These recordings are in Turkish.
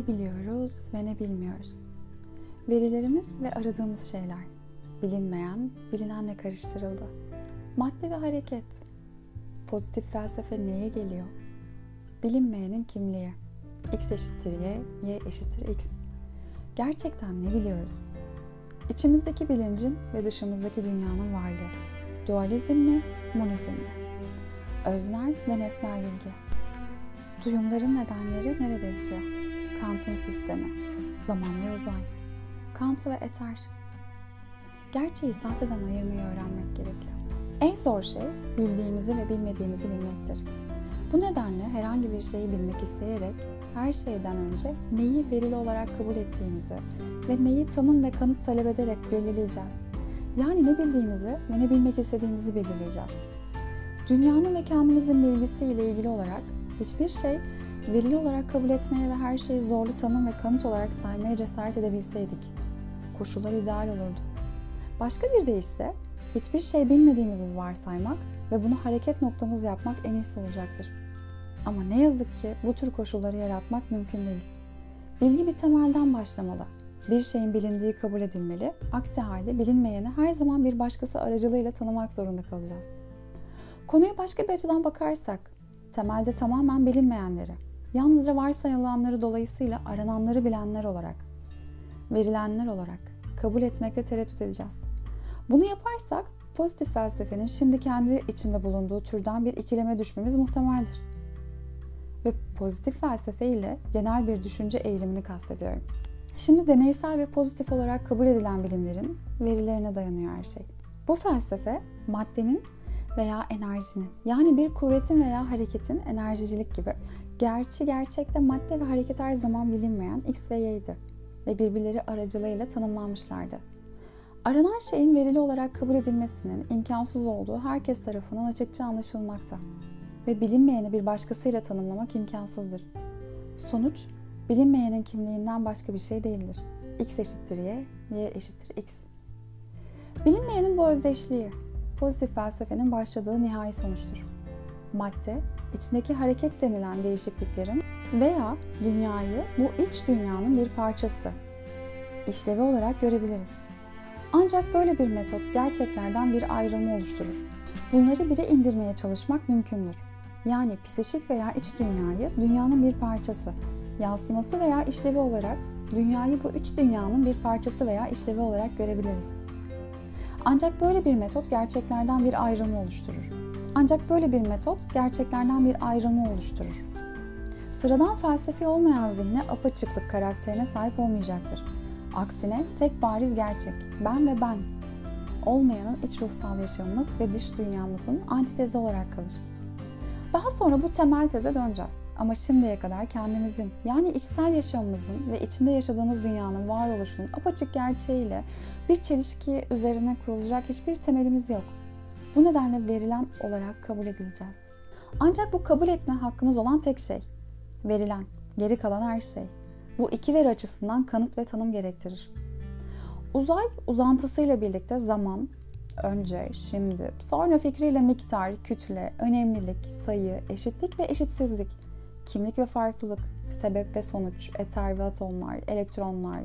Ne biliyoruz ve ne bilmiyoruz. Verilerimiz ve aradığımız şeyler. Bilinmeyen, bilinenle karıştırıldı. Madde ve hareket. Pozitif felsefe neye geliyor? Bilinmeyenin kimliği. X eşittir Y, Y eşittir X. Gerçekten ne biliyoruz? İçimizdeki bilincin ve dışımızdaki dünyanın varlığı. Dualizm mi, monizm mi? Öznel ve nesnel bilgi. Duyumların nedenleri nerede yatıyor? Kant'ın sistemi. Zaman ve uzay. Kant ve eter. Gerçeği sahteden ayırmayı öğrenmek gerekli. En zor şey bildiğimizi ve bilmediğimizi bilmektir. Bu nedenle herhangi bir şeyi bilmek isteyerek her şeyden önce neyi verili olarak kabul ettiğimizi ve neyi tanım ve kanıt talep ederek belirleyeceğiz. Yani ne bildiğimizi ve ne bilmek istediğimizi belirleyeceğiz. Dünyanın ve kendimizin bilgisiyle ilgili olarak hiçbir şey verili olarak kabul etmeye ve her şeyi zorlu tanım ve kanıt olarak saymaya cesaret edebilseydik, koşullar ideal olurdu. Başka bir deyişle, hiçbir şey bilmediğimizi varsaymak ve bunu hareket noktamız yapmak en iyisi olacaktır. Ama ne yazık ki bu tür koşulları yaratmak mümkün değil. Bilgi bir temelden başlamalı. Bir şeyin bilindiği kabul edilmeli, aksi halde bilinmeyeni her zaman bir başkası aracılığıyla tanımak zorunda kalacağız. Konuya başka bir açıdan bakarsak, temelde tamamen bilinmeyenleri, yalnızca varsayılanları dolayısıyla arananları bilenler olarak, verilenler olarak kabul etmekte tereddüt edeceğiz. Bunu yaparsak pozitif felsefenin şimdi kendi içinde bulunduğu türden bir ikileme düşmemiz muhtemeldir. Ve pozitif felsefe ile genel bir düşünce eğilimini kastediyorum. Şimdi deneysel ve pozitif olarak kabul edilen bilimlerin verilerine dayanıyor her şey. Bu felsefe maddenin veya enerjinin yani bir kuvvetin veya hareketin enerjicilik gibi gerçi gerçekte madde ve hareket her zaman bilinmeyen X ve Y'ydi ve birbirleri aracılığıyla tanımlanmışlardı. Aranan şeyin verili olarak kabul edilmesinin imkansız olduğu herkes tarafından açıkça anlaşılmakta ve bilinmeyeni bir başkasıyla tanımlamak imkansızdır. Sonuç, bilinmeyenin kimliğinden başka bir şey değildir. X eşittir Y, Y eşittir X. Bilinmeyenin bu özdeşliği, pozitif felsefenin başladığı nihai sonuçtur. Madde, içindeki hareket denilen değişikliklerin veya dünyayı bu iç dünyanın bir parçası, işlevi olarak görebiliriz. Ancak böyle bir metot gerçeklerden bir ayrılma oluşturur. Bunları bire indirmeye çalışmak mümkündür. Yani psişik veya iç dünyayı dünyanın bir parçası, yansıması veya işlevi olarak dünyayı bu üç dünyanın bir parçası veya işlevi olarak görebiliriz. Ancak böyle bir metot gerçeklerden bir ayrılma oluşturur. Ancak böyle bir metot gerçeklerden bir ayrılma oluşturur. Sıradan felsefi olmayan zihne apaçıklık karakterine sahip olmayacaktır. Aksine tek bariz gerçek, ben ve ben olmayanın iç ruhsal yaşamımız ve dış dünyamızın antitezi olarak kalır. Daha sonra bu temel teze döneceğiz. Ama şimdiye kadar kendimizin yani içsel yaşamımızın ve içinde yaşadığımız dünyanın varoluşunun apaçık gerçeğiyle bir çelişki üzerine kurulacak hiçbir temelimiz yok. Bu nedenle verilen olarak kabul edileceğiz. Ancak bu kabul etme hakkımız olan tek şey verilen, geri kalan her şey. Bu iki veri açısından kanıt ve tanım gerektirir. Uzay uzantısıyla birlikte zaman, önce, şimdi, sonra fikriyle miktar, kütle, önemlilik, sayı, eşitlik ve eşitsizlik, kimlik ve farklılık, sebep ve sonuç, eter ve atomlar, elektronlar,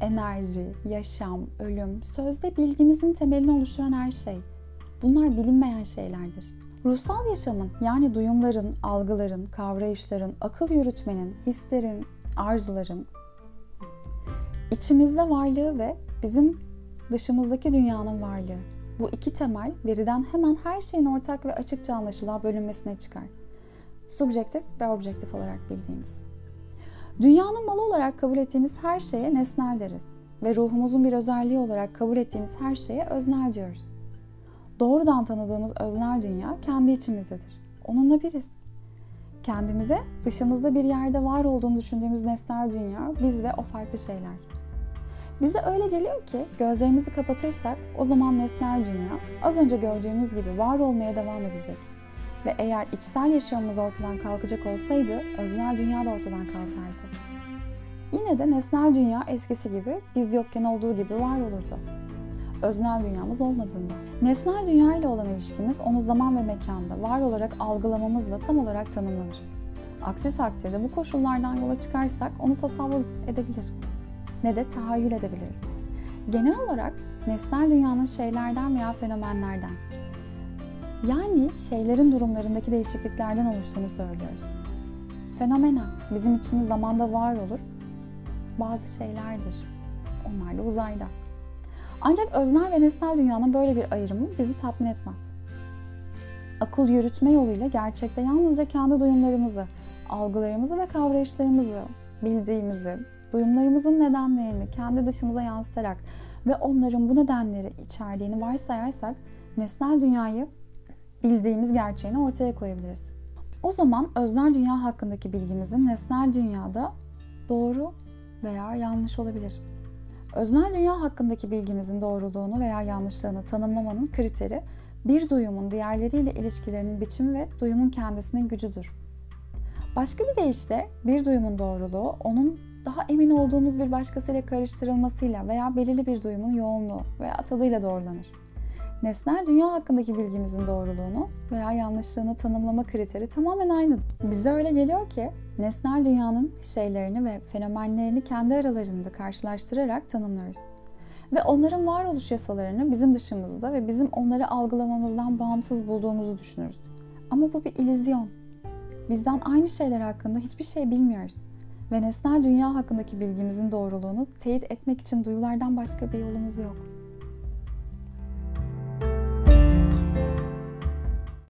enerji, yaşam, ölüm, sözde bilgimizin temelini oluşturan her şey. Bunlar bilinmeyen şeylerdir. Ruhsal yaşamın yani duyumların, algıların, kavrayışların, akıl yürütmenin, hislerin, arzuların içimizde varlığı ve bizim dışımızdaki dünyanın varlığı. Bu iki temel veriden hemen her şeyin ortak ve açıkça anlaşılan bölünmesine çıkar. Subjektif ve objektif olarak bildiğimiz. Dünyanın malı olarak kabul ettiğimiz her şeye nesnel deriz ve ruhumuzun bir özelliği olarak kabul ettiğimiz her şeye öznel diyoruz. Doğrudan tanıdığımız öznel dünya kendi içimizdedir. Onunla biriz. Kendimize dışımızda bir yerde var olduğunu düşündüğümüz nesnel dünya biz ve o farklı şeyler. Bize öyle geliyor ki gözlerimizi kapatırsak o zaman nesnel dünya az önce gördüğümüz gibi var olmaya devam edecek. Ve eğer içsel yaşamımız ortadan kalkacak olsaydı öznel dünya da ortadan kalkardı. Yine de nesnel dünya eskisi gibi biz yokken olduğu gibi var olurdu. Öznel dünyamız olmadığında. Nesnel dünya ile olan ilişkimiz onu zaman ve mekanda var olarak algılamamızla tam olarak tanımlanır. Aksi takdirde bu koşullardan yola çıkarsak onu tasavvur edebilir ne de tahayyül edebiliriz. Genel olarak nesnel dünyanın şeylerden veya fenomenlerden yani şeylerin durumlarındaki değişikliklerden oluştuğunu söylüyoruz. Fenomena bizim için zamanda var olur bazı şeylerdir. Onlar da uzayda. Ancak öznel ve nesnel dünyanın böyle bir ayrımı bizi tatmin etmez. Akıl yürütme yoluyla gerçekte yalnızca kendi duyumlarımızı, algılarımızı ve kavrayışlarımızı bildiğimizi, duyumlarımızın nedenlerini kendi dışımıza yansıtarak ve onların bu nedenleri içerdiğini varsayarsak nesnel dünyayı bildiğimiz gerçeğini ortaya koyabiliriz. O zaman öznel dünya hakkındaki bilgimizin nesnel dünyada doğru veya yanlış olabilir. Öznel dünya hakkındaki bilgimizin doğruluğunu veya yanlışlığını tanımlamanın kriteri bir duyumun diğerleriyle ilişkilerinin biçimi ve duyumun kendisinin gücüdür. Başka bir deyişle bir duyumun doğruluğu onun daha emin olduğumuz bir başkasıyla karıştırılmasıyla veya belirli bir duyumun yoğunluğu veya tadıyla doğrulanır. Nesnel dünya hakkındaki bilgimizin doğruluğunu veya yanlışlığını tanımlama kriteri tamamen aynıdır. Bize öyle geliyor ki nesnel dünyanın şeylerini ve fenomenlerini kendi aralarında karşılaştırarak tanımlıyoruz. Ve onların varoluş yasalarını bizim dışımızda ve bizim onları algılamamızdan bağımsız bulduğumuzu düşünürüz. Ama bu bir ilizyon. Bizden aynı şeyler hakkında hiçbir şey bilmiyoruz. Ve nesnel dünya hakkındaki bilgimizin doğruluğunu teyit etmek için duyulardan başka bir yolumuz yok.